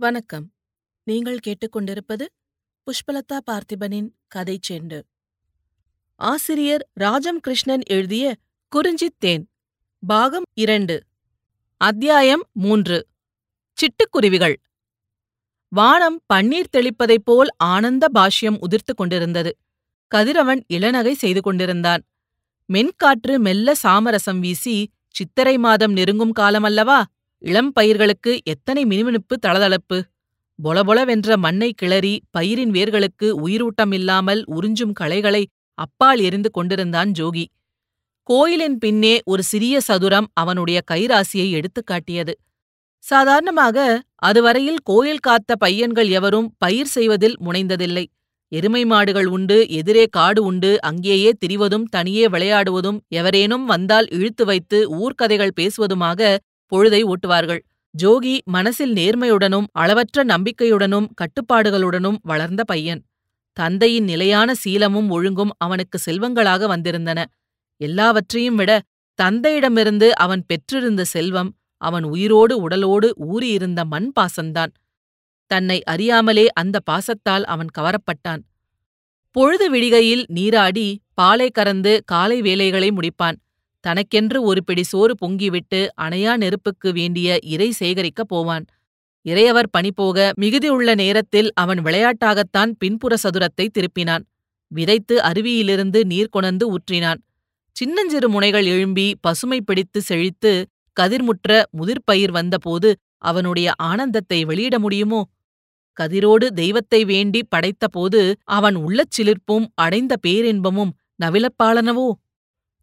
வணக்கம். நீங்கள் கேட்டுக்கொண்டிருப்பது புஷ்பலதா பார்த்திபனின் கதை செண்டு. ஆசிரியர் ராஜம் கிருஷ்ணன் எழுதிய குறிஞ்சித்தேன் பாகம் இரண்டு அத்தியாயம் மூன்று சிட்டுக்குருவிகள். வானம் பன்னீர் தெளிப்பதைப் போல் ஆனந்த பாஷ்யம் உதிர்த்துக் கொண்டிருந்தது. கதிரவன் இளநகை செய்து கொண்டிருந்தான். மென்காற்று மெல்ல சாமரசம் வீசி சித்திரை மாதம் நெருங்கும் காலமல்லவா? இளம் பயிர்களுக்கு எத்தனை மினுமினுப்பு தளதளப்பு? பொலபொலவென்ற மண்ணை கிளறி பயிரின் வேர்களுக்கு உயிரூட்டம் இல்லாமல் உறிஞ்சும் களைகளை அப்பால் எரிந்து கொண்டிருந்தான் ஜோகி. கோயிலின் பின்னே ஒரு சிறிய சதுரம் அவனுடைய கைராசியை எடுத்துக் காட்டியது. சாதாரணமாக அதுவரையில் கோயில் காத்த பையன்கள் எவரும் பயிர் செய்வதில் முனைந்ததில்லை. எருமை மாடுகள் உண்டு எதிரே காடு உண்டு அங்கேயே திரிவதும் தனியே விளையாடுவதும் எவரேனும் வந்தால் இழுத்து வைத்து ஊர்க்கதைகள் பேசுவதுமாக பொழுதை ஓட்டுவார்கள். ஜோகி மனசில் நேர்மையுடனும் அளவற்ற நம்பிக்கையுடனும் கட்டுப்பாடுகளுடனும் வளர்ந்த பையன். தந்தையின் நிலையான சீலமும் ஒழுங்கும் அவனுக்கு செல்வங்களாக வந்திருந்தன. எல்லாவற்றையும் விட தந்தையிடமிருந்து அவன் பெற்றிருந்த செல்வம் அவன் உயிரோடு உடலோடு ஊறியிருந்த மண் பாசந்தான் தன்னை அறியாமலே அந்த பாசத்தால் அவன் கவரப்பட்டான். பொழுது விடிகையில் நீராடி பாலை கறந்து காலை வேலைகளை முடிப்பான். தனக்கென்று ஒரு பிடி சோறு பொங்கிவிட்டு அணையா நெருப்புக்கு வேண்டிய இறை சேகரிக்கப் போவான். இறையவர் பணிபோக மிகுதியுள்ள நேரத்தில் அவன் விளையாட்டாகத்தான் பின்புற சதுரத்தை திருப்பினான். விதைத்து அருவியிலிருந்து நீர் கொணர்ந்து ஊற்றினான். சின்னஞ்சிறு முனைகள் எழும்பி பசுமை பிடித்து செழித்து கதிர்முற்ற முதிர்பயிர் வந்தபோது அவனுடைய ஆனந்தத்தை வெளியிட முடியுமோ? கதிரோடு தெய்வத்தை வேண்டி படைத்தபோது அவன் உள்ளச் சிலிர்ப்பும் அடைந்த பேரின்பமும் நவிலப்பாளனவோ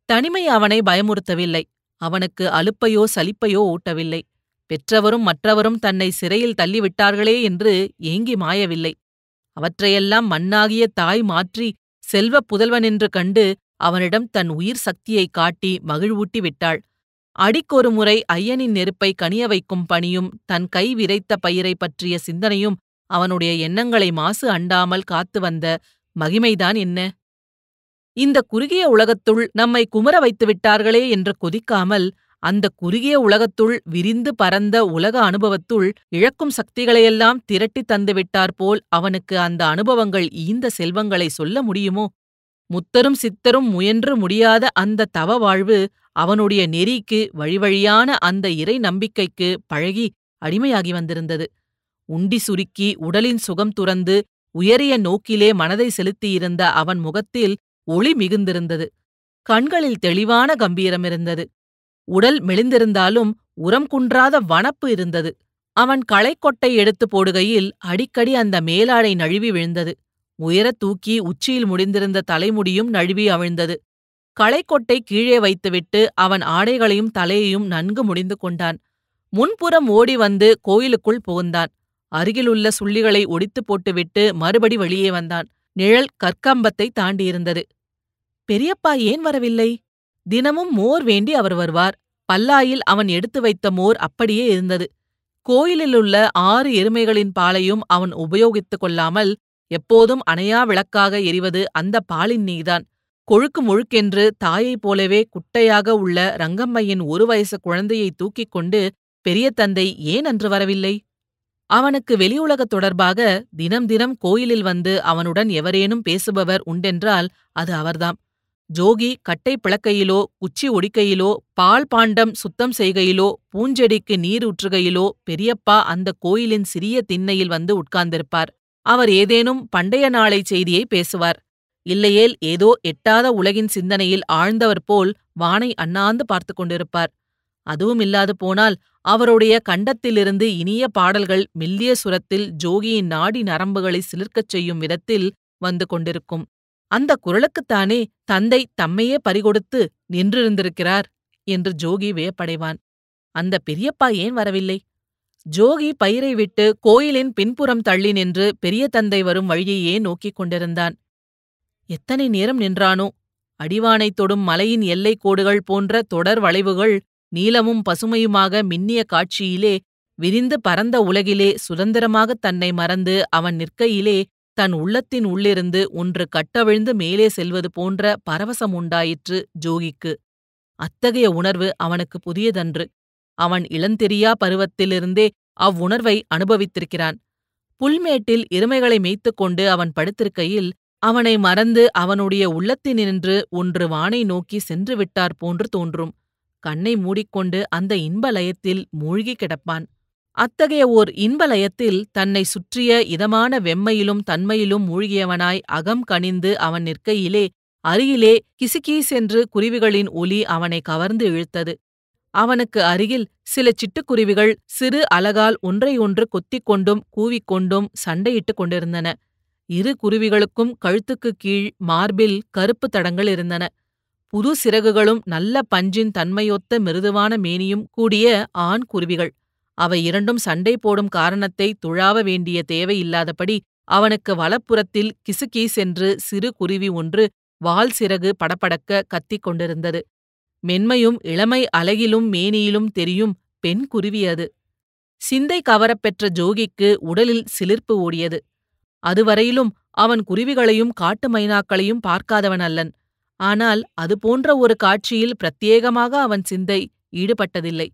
தனிமை அவனை பயமுறுத்தவில்லை. அவனுக்கு அலுப்பையோ சலிப்பையோ ஊட்டவில்லை. பெற்றவரும் மற்றவரும் தன்னை சிறையில் தள்ளிவிட்டார்களே என்று ஏங்கி மாயவில்லை. அவற்றையெல்லாம் மண்ணாகிய தாய் மாற்றி செல்வப் புதல்வனென்று கண்டு அவனிடம் தன் உயிர் சக்தியைக் காட்டி மகிழ்வூட்டி விட்டாள். அடிக்கொரு முறை ஐயனின் நெருப்பை கனிய வைக்கும் பணியும் தன் கை விரைத்த பயிரை பற்றிய சிந்தனையும் அவனுடைய எண்ணங்களை மாசு அண்டாமல் காத்து வந்த மகிமைதான் என்ன? இந்த குறுகிய உலகத்துள் நம்மை குமர வைத்து விட்டார்களே என்று கொதிக்காமல் அந்த குறுகிய உலகத்துள் விரிந்து பரந்த உலக அனுபவத்துள் இழக்கும் சக்திகளையெல்லாம் திரட்டித் தந்துவிட்டாற்போல் அவனுக்கு அந்த அனுபவங்கள் ஈந்த செல்வங்களை சொல்ல முடியுமோ? முத்தரும் சித்தரும் முயன்று முடியாத அந்த தவ வாழ்வு அவனுடைய நெறிக்கு வழிவழியான அந்த இறை நம்பிக்கைக்கு பழகி அடிமையாகி வந்திருந்தது. உண்டி சுருக்கி உடலின் சுகம் துறந்து உயரிய நோக்கிலே மனதை செலுத்தியிருந்த அவன் முகத்தில் ஒளி மிகுந்திருந்தது. கண்களில் தெளிவான கம்பீரமிருந்தது உடல் மெலிந்திருந்தாலும் உரம் குன்றாத வனப்பு இருந்தது. அவன் களைக்கொட்டை எடுத்து போடுகையில் அடிக்கடி அந்த மேலாடை நழுவி விழுந்தது. உயரத் தூக்கி உச்சியில் முடிந்திருந்த தலைமுடியும் நழுவி அவிழ்ந்தது. களைக்கொட்டை கீழே வைத்துவிட்டு அவன் ஆடைகளையும் தலையையும் நன்கு முடிந்து கொண்டான். முன்புறம் ஓடி வந்து கோயிலுக்குள் புகுந்தான். அருகிலுள்ள சுள்ளிகளை ஒடித்து போட்டுவிட்டு மறுபடி வெளியே வந்தான். நிழல் கற்கம்பத்தை தாண்டியிருந்தது. பெரியப்பா ஏன் வரவில்லை? தினமும் மோர் வேண்டி அவர் வருவார். பல்லாயில் அவன் எடுத்து வைத்த மோர் அப்படியே இருந்தது. கோயிலிலுள்ள ஆறு எருமைகளின் பாலையும் அவன் உபயோகித்துக் கொள்ளாமல் எப்போதும் அணையா விளக்காக எரிவது அந்த பாலின் நீதான். கொழுக்கு முழுக்கென்று தாயைப் போலவே குட்டையாக உள்ள ரங்கம்மையின் ஒரு வயசு குழந்தையை தூக்கிக் கொண்டு பெரிய தந்தை ஏன் அன்று வரவில்லை? அவனுக்கு வெளியுலகத் தொடர்பாக தினம் தினம் கோயிலில் வந்து அவனுடன் எவரேனும் பேசுபவர் உண்டென்றால் அது அவர்தாம். ஜோகி கட்டை பிளக்கையிலோ குச்சி ஒடிக்கையிலோ பால் பாண்டம் சுத்தம் செய்கையிலோ பூஞ்செடிக்கு நீர் ஊற்றுகையிலோ பெரியப்பா அந்த கோயிலின் சிறிய திண்ணையில் வந்து உட்கார்ந்திருப்பார். அவர் ஏதேனும் பண்டைய நாளை செய்தியை பேசுவார். இல்லையேல் ஏதோ எட்டாத உலகின் சிந்தனையில் ஆழ்ந்தவர் போல் வானை அண்ணாந்து பார்த்து கொண்டிருப்பார். அதுவும் இல்லாது போனால் அவருடைய கண்டத்திலிருந்து இனிய பாடல்கள் மெல்லிய சுரத்தில் ஜோகியின் நாடி நரம்புகளை சிலிர்க்கச் செய்யும் விதத்தில் வந்து கொண்டிருக்கும். அந்த குரலுக்குத்தானே தந்தை தம்மையே பறிகொடுத்து நின்றிருந்திருக்கிறார் என்று ஜோகி வியப்படைவான். அந்த பெரியப்பா ஏன் வரவில்லை? ஜோகி பயிரை விட்டு கோயிலின் பின்புறம் தள்ளி நின்று பெரிய தந்தை வரும் வழியையே நோக்கிக் கொண்டிருந்தான். எத்தனை நேரம் நின்றானோ? அடிவானைத் தொடும் மலையின் எல்லைக் கோடுகள் போன்ற தொடர் வளைவுகள் நீலமும் பசுமையுமாக மின்னிய காட்சியிலே விரிந்து பரந்த உலகிலே சுதந்திரமாகத் தன்னை மறந்து அவன் நிற்கையிலே தன் உள்ளத்தின் உள்ளிருந்து ஒன்று கட்டவிழ்ந்து மேலே செல்வது போன்ற பரவசம் உண்டாயிற்று ஜோகிக்கு. அத்தகைய உணர்வு அவனுக்கு புதியதன்று. அவன் இளந்தெரியா பருவத்திலிருந்தே அவ்வுணர்வை அனுபவித்திருக்கிறான். புல்மேட்டில் எருமைகளை மேய்த்துக் கொண்டு அவன் படுத்திருக்கையில் அவனை மறந்து அவனுடைய உள்ளத்தினின்று ஒன்று வானை நோக்கி சென்று விட்டார் போன்று தோன்றும். கண்ணை மூடிக்கொண்டு அந்த இன்ப லயத்தில் மூழ்கிக் கிடப்பான். அத்தகைய ஓர் இன்பலயத்தில் தன்னை சுற்றிய இதமான வெம்மையிலும் தன்மையிலும் மூழ்கியவனாய் அகம் கனிந்து அவன் நிற்கையிலே அருகிலே கிசுகீசென்று குருவிகளின் ஒலி அவனை கவர்ந்து இழுத்தது. அவனுக்கு அருகில் சில சிட்டுக்குருவிகள் சிறு அலகால் ஒன்றையொன்று கொத்திக் கொண்டும் கூவிக்கொண்டும் சண்டையிட்டுக் கொண்டிருந்தன. இரு குருவிகளுக்கும் கழுத்துக்குக் கீழ் மார்பில் கருப்பு தடங்கள் இருந்தன. புது சிறகுகளும் நல்ல பஞ்சின் தன்மையொத்த மிருதுவான மேனியும் கூடிய ஆண் குருவிகள். அவை இரண்டும் சண்டை போடும் காரணத்தை துழாவ வேண்டிய தேவையில்லாதபடி அவனுக்கு வலப்புறத்தில் கிசுகீஸ் என்று சிறு குருவி ஒன்று வால் சிறகு படபடக்க கத்திக் கொண்டிருந்தது. மென்மையும் இளமை அலகிலும் மேனியிலும் தெரியும் பெண் குருவி அது. சிந்தை கவரப்பெற்ற ஜோகிக்கு உடலில் சிலிர்ப்பு ஓடியது. அதுவரையிலும் அவன் குருவிகளையும் காட்டு மைனாக்களையும் பார்க்காதவன் அல்லன். ஆனால் அதுபோன்ற ஒரு காட்சியில் பிரத்யேகமாக அவன் சிந்தை ஈடுபட்டதில்லை.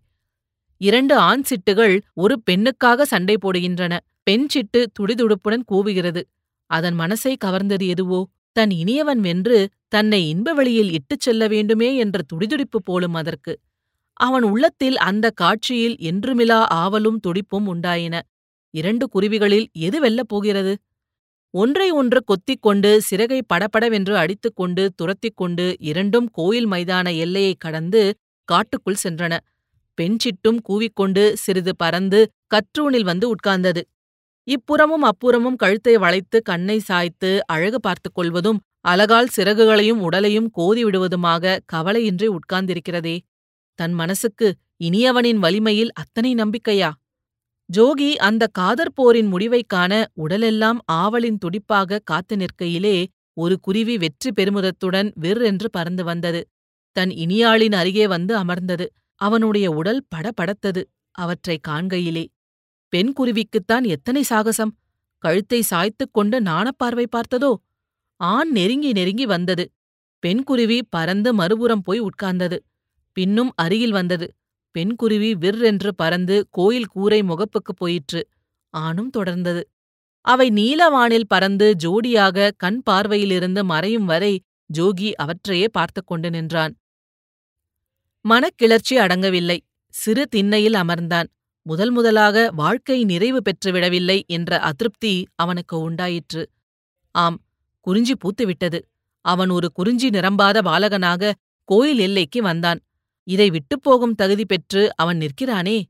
இரண்டு ஆண் சிட்டுகள் ஒரு பெண்ணுக்காக சண்டை போடுகின்றன. பெண் சிட்டு துடிதுடுப்புடன் கூவுகிறது. அதன் மனசை கவர்ந்தது எதுவோ? தன் இனியவன் வென்று தன்னை இன்ப வழியில் இட்டுச் செல்ல வேண்டுமே என்ற துடிதுடிப்பு போலும் அதற்கு. அவன் உள்ளத்தில் அந்த காட்சியில் என்றுமிலா ஆவலும் துடிப்பும் உண்டாயின. இரண்டு குருவிகளில் எது வெல்லப் போகிறது? ஒன்றை ஒன்று கொத்திக் கொண்டு சிறகை படபடவென்று அடித்துக்கொண்டு துரத்திக் கொண்டு இரண்டும் கோயில் மைதான எல்லையைக் கடந்து காட்டுக்குள் சென்றன. பெண் சிட்டும் கூவிக்கொண்டு சிறிது பறந்து கற்றூணில் வந்து உட்கார்ந்தது. இப்புறமும் அப்புறமும் கழுத்தை வளைத்து கண்ணை சாய்த்து அழகு பார்த்துக் கொள்வதும் அலகால் சிறகுகளையும் உடலையும் கோதி விடுவதுமாக கவலையின்றி உட்கார்ந்திருக்கிறதே. தன் மனசுக்கு இனியவனின் வலிமையில் அத்தனை நம்பிக்கையா? ஜோகி அந்த காதற் போரின் முடிவைக் காண உடலெல்லாம் ஆவலின் துடிப்பாக காத்து நிற்கையிலே ஒரு குருவி வெற்றி பெருமுதத்துடன் விற்றென்று என்று பறந்து வந்தது. தன் இனியாளின் அருகே வந்து அமர்ந்தது. அவனுடைய உடல் படபடத்தது அவற்றைக் காண்கையிலே. பெண் குருவிக்குத்தான் எத்தனை சாகசம்! கழுத்தை சாய்த்துக் கொண்டு நாணப்பார்வை பார்த்ததோ? ஆண் நெருங்கி நெருங்கி வந்தது. பெண்குருவி பறந்து மறுபுறம் போய் உட்கார்ந்தது. பின்னும் அருகில் வந்தது. பெண்குருவி விர்ரென்று பறந்து கோயில் கூரை முகப்புக்குப் போயிற்று. ஆணும் தொடர்ந்தது. அவை நீலவானில் பறந்து ஜோடியாக கண் பார்வையிலிருந்து மறையும் வரை ஜோகி அவற்றையே பார்த்துக் கொண்டு நின்றான். மனக்கிளர்ச்சி அடங்கவில்லை. சிறு திண்ணையில் அமர்ந்தான். முதல் முதலாக வாழ்க்கை நிறைவு பெற்றுவிடவில்லை என்ற அதிருப்தி அவனுக்கு உண்டாயிற்று. ஆம் குறிஞ்சி பூத்துவிட்டது. அவன் ஒரு குறிஞ்சி நிரம்பாத பாலகனாக கோயில் எல்லைக்கு வந்தான். இதை விட்டுப்போகும் தகுதி பெற்று அவன் நிற்கிறானே?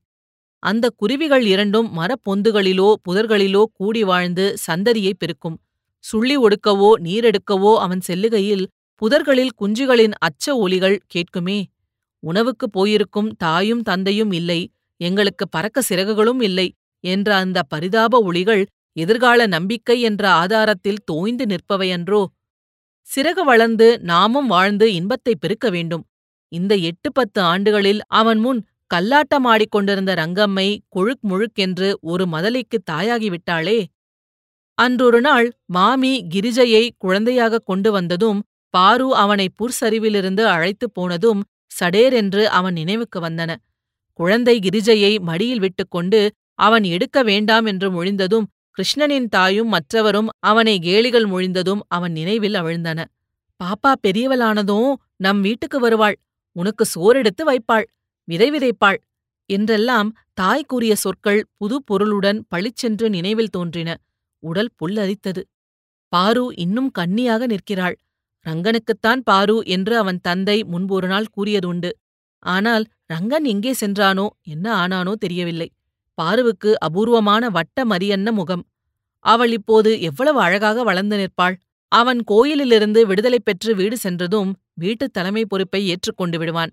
அந்த குருவிகள் இரண்டும் மரப்பொந்துகளிலோ புதர்களிலோ கூடி வாழ்ந்து சந்ததியைப் பெருக்கும். சுள்ளி ஒடுக்கவோ நீரெடுக்கவோ அவன் செல்லுகையில் புதர்களில் குஞ்சுகளின் அச்ச ஒலிகள் கேட்குமே? உணவுக்குப் போயிருக்கும் தாயும் தந்தையும் இல்லை எங்களுக்கு பறக்க சிறகுகளும் இல்லை என்ற அந்த பரிதாப ஒளிகள் எதிர்கால நம்பிக்கை என்ற ஆதாரத்தில் தோய்ந்து நிற்பவையன்றோ? சிறகு வளர்ந்து நாமும் வாழ்ந்து இன்பத்தைப் பெருக்க வேண்டும். இந்த எட்டு பத்து ஆண்டுகளில் அவன் முன் கல்லாட்டமாடிக் கொண்டிருந்த ரங்கம்மை கொழுக் முழுக்கென்று ஒரு மதலைக்குத் தாயாகிவிட்டாளே? அன்றொரு நாள் மாமி கிரிஜையை குழந்தையாகக் கொண்டு வந்ததும் பாரு அவனை புற்சரிவிலிருந்து அழைத்துப் போனதும் சடேரென்று அவன் நினைவுக்கு வந்தன. குழந்தை கிரிஜையை மடியில் விட்டுக்கொண்டு அவன் எடுக்க வேண்டாம் என்று மொழிந்ததும் கிருஷ்ணனின் தாயும் மற்றவரும் அவனை கேலிகள் மொழிந்ததும் அவன் நினைவில் அவிழ்ந்தன. பாப்பா பெரியவளானதும் நம் வீட்டுக்கு வருவாள். உனக்கு சோறெடுத்து வைப்பாள். விதை விதைப்பாள். என்றெல்லாம் தாய் கூறிய சொற்கள் புது பொருளுடன் பளிச்சென்று நினைவில் தோன்றின. உடல் புல்லரித்தது. பாரு இன்னும் கன்னியாக நிற்கிறாள். ரங்கனுக்குத்தான் பாரு என்று அவன் தந்தை முன்பொரு நாள் கூறியதுண்டு. ஆனால் ரங்கன் எங்கே சென்றானோ என்ன ஆனானோ தெரியவில்லை. பாருவுக்கு அபூர்வமான வட்ட மரியன்ன முகம். அவள் இப்போது எவ்வளவு அழகாக வளர்ந்து நிற்பாள். அவன் கோயிலிலிருந்து விடுதலை பெற்று வீடு சென்றதும் வீட்டுத் தலைமை பொறுப்பை ஏற்றுக்கொண்டு விடுவான்.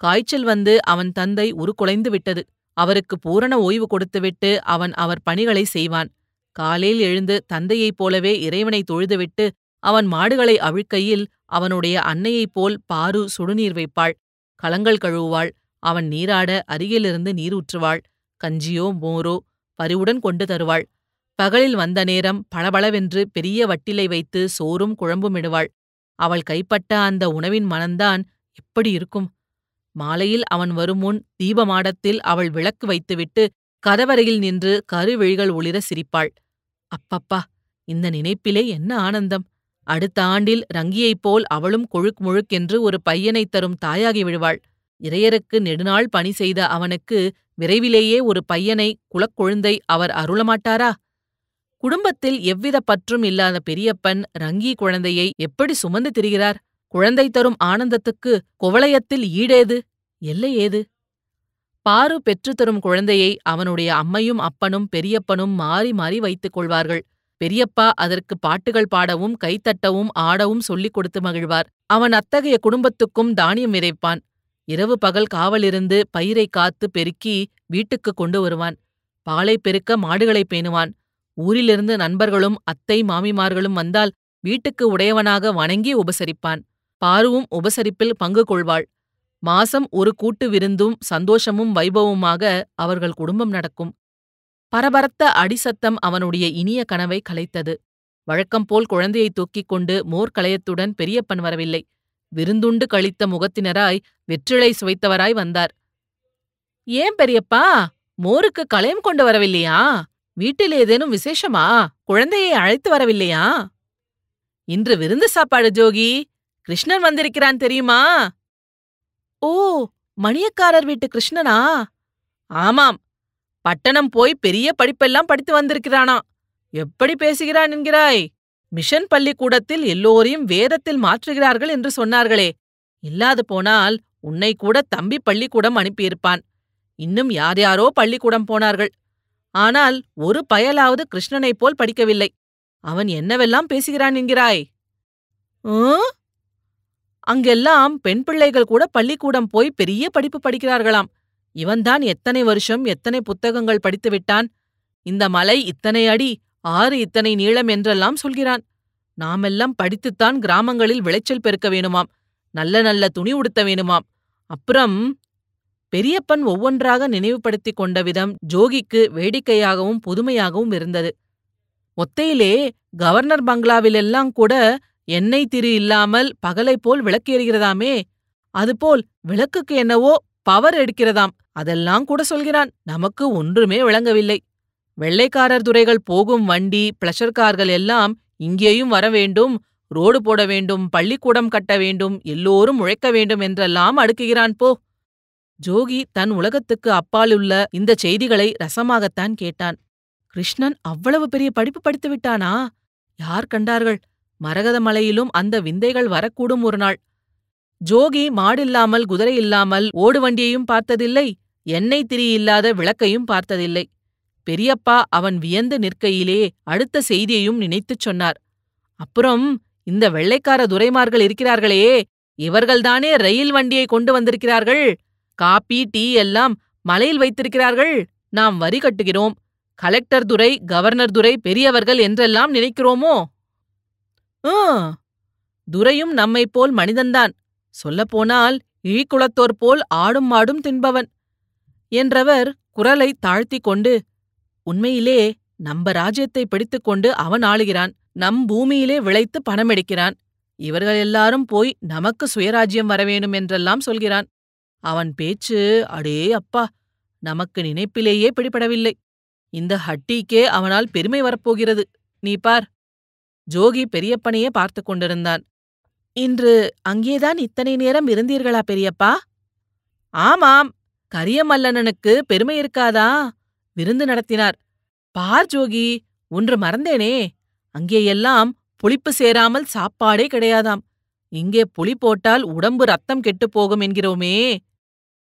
காய்ச்சல் வந்து அவன் தந்தை உருக்குலைந்து விட்டது. அவருக்கு பூரண ஓய்வு கொடுத்துவிட்டு அவன் அவர் பணிகளை செய்வான். காலையில் எழுந்து தந்தையைப் போலவே இறைவனை தொழுதுவிட்டு அவன் மாடுகளை அவிழ்க்கையில் அவனுடைய அன்னையைப் போல் பாரு சுடுநீர் வைப்பாள். களங்கள் கழுவுவாள். அவன் நீராட அருகிலிருந்து நீரூற்றுவாள். கஞ்சியோ மோரோ பரிவுடன் கொண்டு தருவாள். பகலில் வந்த நேரம் பளபளவென்று பெரிய வட்டிலை வைத்து சோறும் குழம்பும் இடுவாள். அவள் கைப்பட்ட அந்த உணவின் மனந்தான் எப்படி இருக்கும்? மாலையில் அவன் வருமுன் தீபமாடத்தில் அவள் விளக்கு வைத்துவிட்டு கதவரையில் நின்று கருவிழிகள் ஒளிர சிரிப்பாள். அப்பப்பா இந்த நினைப்பிலே என்ன ஆனந்தம்? அடுத்த ஆண்டில் ரங்கியைப் போல் அவளும் கொழுக் முழுக்கென்று ஒரு பையனைத் தரும் தாயாகி விழுவாள் இறையருக்கு நெடுநாள் பணி செய்த அவனுக்கு விரைவிலேயே ஒரு பையனை குலக்கொழுந்தை அவர் அருளமாட்டாரா? குடும்பத்தில் எவ்வித பற்றும் இல்லாத பெரியப்பன் ரங்கி குழந்தையை எப்படி சுமந்து திரிகிறார்? குழந்தை தரும் ஆனந்தத்துக்கு குவளையத்தில் ஈடேது? எல்லை ஏது? பாரு பெற்றுத்தரும் குழந்தையை அவனுடைய அம்மையும் அப்பனும் பெரியப்பனும் மாறி மாறி வைத்துக் கொள்வார்கள். பெரியப்பா அதற்கு பாட்டுகள் பாடவும் கைத்தட்டவும் ஆடவும் சொல்லிக் கொடுத்து மகிழ்வார். அவன் அத்தகைய குடும்பத்துக்கும் தானியம் விதைப்பான். இரவு பகல் காவலிருந்து பயிரை காத்து பெருக்கி வீட்டுக்கு கொண்டு வருவான். பாலை பெருக்க மாடுகளை பேணுவான். ஊரிலிருந்து நண்பர்களும் அத்தை மாமிமார்களும் வந்தால் வீட்டுக்கு உடையவனாக வணங்கி உபசரிப்பான். பாருவும் உபசரிப்பில் பங்கு கொள்வாள். மாசம் ஒரு கூட்டு விருந்தும் சந்தோஷமும் வைபவமுமாக அவர்கள் குடும்பம் நடக்கும். பரபரத்த அடிசத்தம் அவனுடைய இனிய கனவை கலைத்தது. வழக்கம் போல் குழந்தையை தூக்கிக் கொண்டு மோர்க்கலயத்துடன் பெரியப்பன் வரவில்லை. விருந்துண்டு கழித்த முகத்தினராய் வெற்றிலை சுவைத்தவராய் வந்தார். ஏன் பெரியப்பா? மோருக்கு களையம் கொண்டு வரவில்லையா? வீட்டில் ஏதேனும் விசேஷமா? குழந்தையை அழைத்து வரவில்லையா? இன்று விருந்து சாப்பாடு ஜோகி. கிருஷ்ணன் வந்திருக்கிறான் தெரியுமா? ஓ மணியக்காரர் வீட்டு கிருஷ்ணனா? ஆமாம். பட்டணம் போய் பெரிய படிப்பெல்லாம் படித்து வந்திருக்கிறானா? எப்படி பேசுகிறான் என்கிறாய்? மிஷன் பள்ளிக்கூடத்தில் எல்லோரையும் வேதத்தில் மாற்றுகிறார்கள் என்று சொன்னார்களே. இல்லாது போனால் உன்னை கூட தம்பி பள்ளிக்கூடம் அனுப்பியிருப்பான். இன்னும் யார் யாரோ பள்ளிக்கூடம் போனார்கள். ஆனால் ஒரு பயலாவது கிருஷ்ணனைப் போல் படிக்கவில்லை. அவன் என்னவெல்லாம் பேசுகிறான் என்கிறாய்? அங்கெல்லாம் பெண் பிள்ளைகள் கூட பள்ளிக்கூடம் போய் பெரிய படிப்பு படிக்கிறார்களாம். இவன்தான் எத்தனை வருஷம் எத்தனை புத்தகங்கள் படித்துவிட்டான் இந்த மலை இத்தனை அடி ஆறு இத்தனை நீளம் என்றெல்லாம் சொல்கிறான். நாமெல்லாம் படித்துத்தான் கிராமங்களில் விளைச்சல் பெருக்க வேணுமாம் நல்ல நல்ல துணி உடுத்த வேணுமாம். அப்புறம் பெரியப்பன் ஒவ்வொன்றாக நினைவுபடுத்திக் கொண்ட விதம் ஜோகிக்கு வேடிக்கையாகவும் புதுமையாகவும் இருந்தது. ஒத்தையிலே கவர்னர் பங்களாவிலெல்லாம் கூட எண்ணெய் திரு இல்லாமல் பகலைப் போல் விளக்கேறுகிறதாமே அதுபோல் விளக்குக்கு என்னவோ பவர் எடுக்கிறதாம். அதெல்லாம் கூட சொல்கிறான். நமக்கு ஒன்றுமே விளங்கவில்லை. வெள்ளைக்காரர் துறைகள் போகும் வண்டி பிளஷர் கார்கள் எல்லாம் இங்கேயும் வர வேண்டும் ரோடு போட வேண்டும் பள்ளிக்கூடம் கட்ட வேண்டும் எல்லோரும் உழைக்க வேண்டும் என்றெல்லாம் அடுக்குகிறான் போ. ஜோகி தன் உலகத்துக்கு அப்பாலுள்ள இந்த செய்திகளை ரசமாகத்தான் கேட்டான். கிருஷ்ணன் அவ்வளவு பெரிய படிப்பு படித்து விட்டானா? யார் கண்டார்கள்? மரகத மலையிலும் அந்த விந்தைகள் வரக்கூடும் ஒரு நாள். ஜோகி மாடில்லாமல் குதிரையில்லாமல் ஓடுவண்டியையும் ஓடு வண்டியையும் பார்த்ததில்லை எண்ணெய் திரியில்லாத விளக்கையும் பார்த்ததில்லை. பெரியப்பா அவன் வியந்து நிற்கையிலே அடுத்த செய்தியையும் நினைத்துச் சொன்னார். அப்புறம் இந்த வெள்ளைக்கார துரைமார்கள் இருக்கிறார்களே இவர்கள்தானே ரயில் வண்டியை கொண்டு வந்திருக்கிறார்கள்? காப்பி டீ எல்லாம் மலையில் வைத்திருக்கிறார்கள்? நாம் வரி கட்டுகிறோம். கலெக்டர் துரை கவர்னர் துரை பெரியவர்கள் என்றெல்லாம் நினைக்கிறோமோ? துரையும் நம்மைப் போல் மனிதன்தான். சொல்லப்போனால் இழிக்குலத்தோர் போல் ஆடும் மாடும் தின்பவன். என்றவர் குரலை தாழ்த்திக் கொண்டு உண்மையிலே நம்ப ராஜ்யத்தை பிடித்துக்கொண்டு அவன் ஆளுகிறான். நம் பூமியிலே விளைத்து பணம் எடுக்கிறான் இவர்கள் எல்லாரும் போய் நமக்கு சுயராஜ்யம் வரவேணும் என்றெல்லாம் சொல்கிறான். அவன் பேச்சு அடே அப்பா நமக்கு நினைப்பிலேயே பிடிபடவில்லை. இந்த ஹட்டிக்கே அவனால் பெருமை வரப்போகிறது. நீ பார். ஜோகி பெரியப்பனையே பார்த்து கொண்டிருந்தான். இன்று அங்கேதான் இத்தனை நேரம் இருந்தீர்களா பெரியப்பா? ஆமாம் கரியமல்லனனுக்கு பெருமை இருக்காதா? விருந்து நடத்தினார். பார் ஜோகி ஒன்று மறந்தேனே. அங்கேயெல்லாம் புளிப்பு சேராமல் சாப்பாடே கிடையாதாம். இங்கே புளி போட்டால் உடம்பு ரத்தம் கெட்டுப் போகும் என்கிறோமே.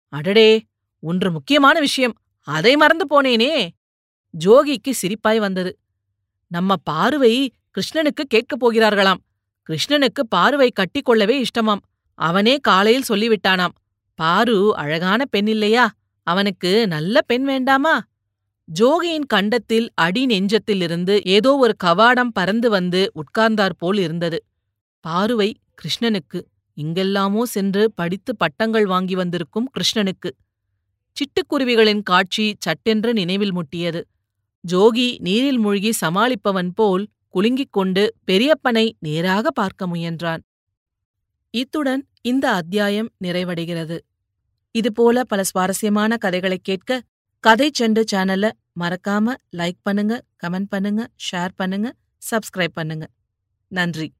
அடடே ஒன்று முக்கியமான விஷயம். அதை மறந்து போனேனே. ஜோகிக்கு சிரிப்பாய் வந்தது. நம்ம பார்வை கிருஷ்ணனுக்கு கேட்கப் போகிறார்களாம். கிருஷ்ணனுக்கு பார்வை கட்டிக்கொள்ளவே இஷ்டமாம். அவனே காலையில் சொல்லிவிட்டானாம். பாரு அழகான பெண் இல்லையா? அவனுக்கு நல்ல பெண் வேண்டாமா? ஜோகியின் கண்டத்தில் அடி நெஞ்சத்திலிருந்து ஏதோ ஒரு கவாடம் பறந்து வந்து உட்கார்ந்தாற்போல் இருந்தது. பாருவை கிருஷ்ணனுக்கு. இங்கெல்லாமோ சென்று படித்து பட்டங்கள் வாங்கி வந்திருக்கும் கிருஷ்ணனுக்கு. சிட்டுக்குருவிகளின் காட்சி சட்டென்று நினைவில் முட்டியது. ஜோகி நீரில் மூழ்கி சமாளிப்பவன் போல் குலுங்கிக் கொண்டு பெரியப்பனை நேராக பார்க்க முயன்றான். இத்துடன் இந்த அத்தியாயம் நிறைவடைகிறது. இதுபோல பல சுவாரஸ்யமான கதைகளைக் கேட்க கதை செண்டு சேனலை மறக்காம லைக் பண்ணுங்க கமெண்ட் பண்ணுங்க ஷேர் பண்ணுங்க சப்ஸ்கிரைப் பண்ணுங்க. நன்றி.